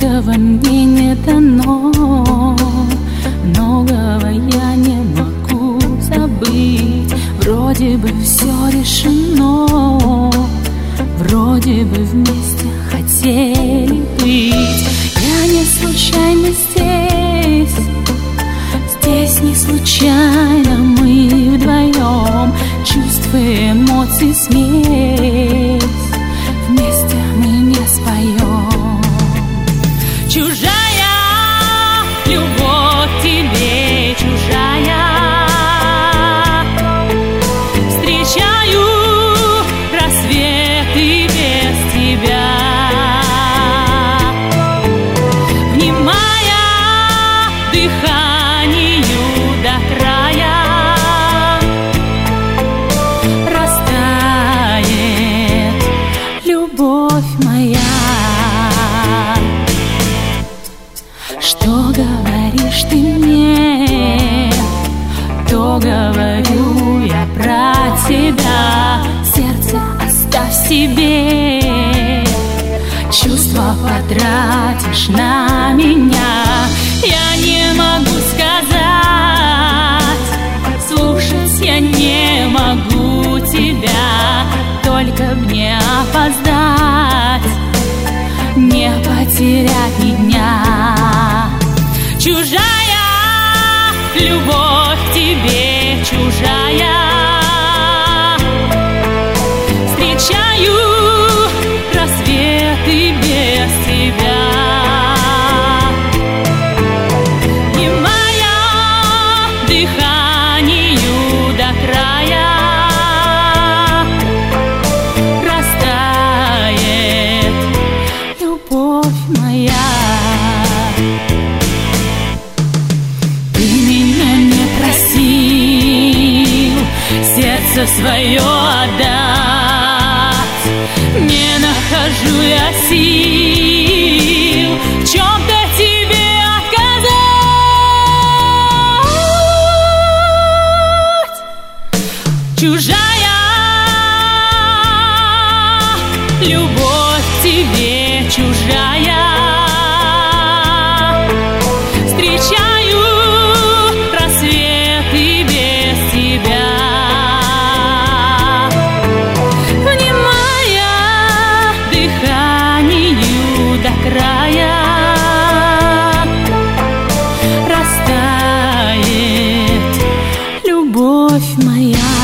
Многого мне не дано, многого я не могу забыть. Вроде бы все решено, вроде бы вместе хотели быть. Я не случайно здесь, здесь не случайно мы вдвоем чувства, эмоции, смесь. Говорю я про тебя. Сердце оставь себе. Чувства потратишь на меня. Я не могу сказать. Слушать я не могу тебя. Только мне опоздать. Не потерять ни дня. Чужая любовь чужая свое отдать. Не нахожу я сил в чем-то тебе отказать. Чужая любовь тебе чужая края растает любовь моя.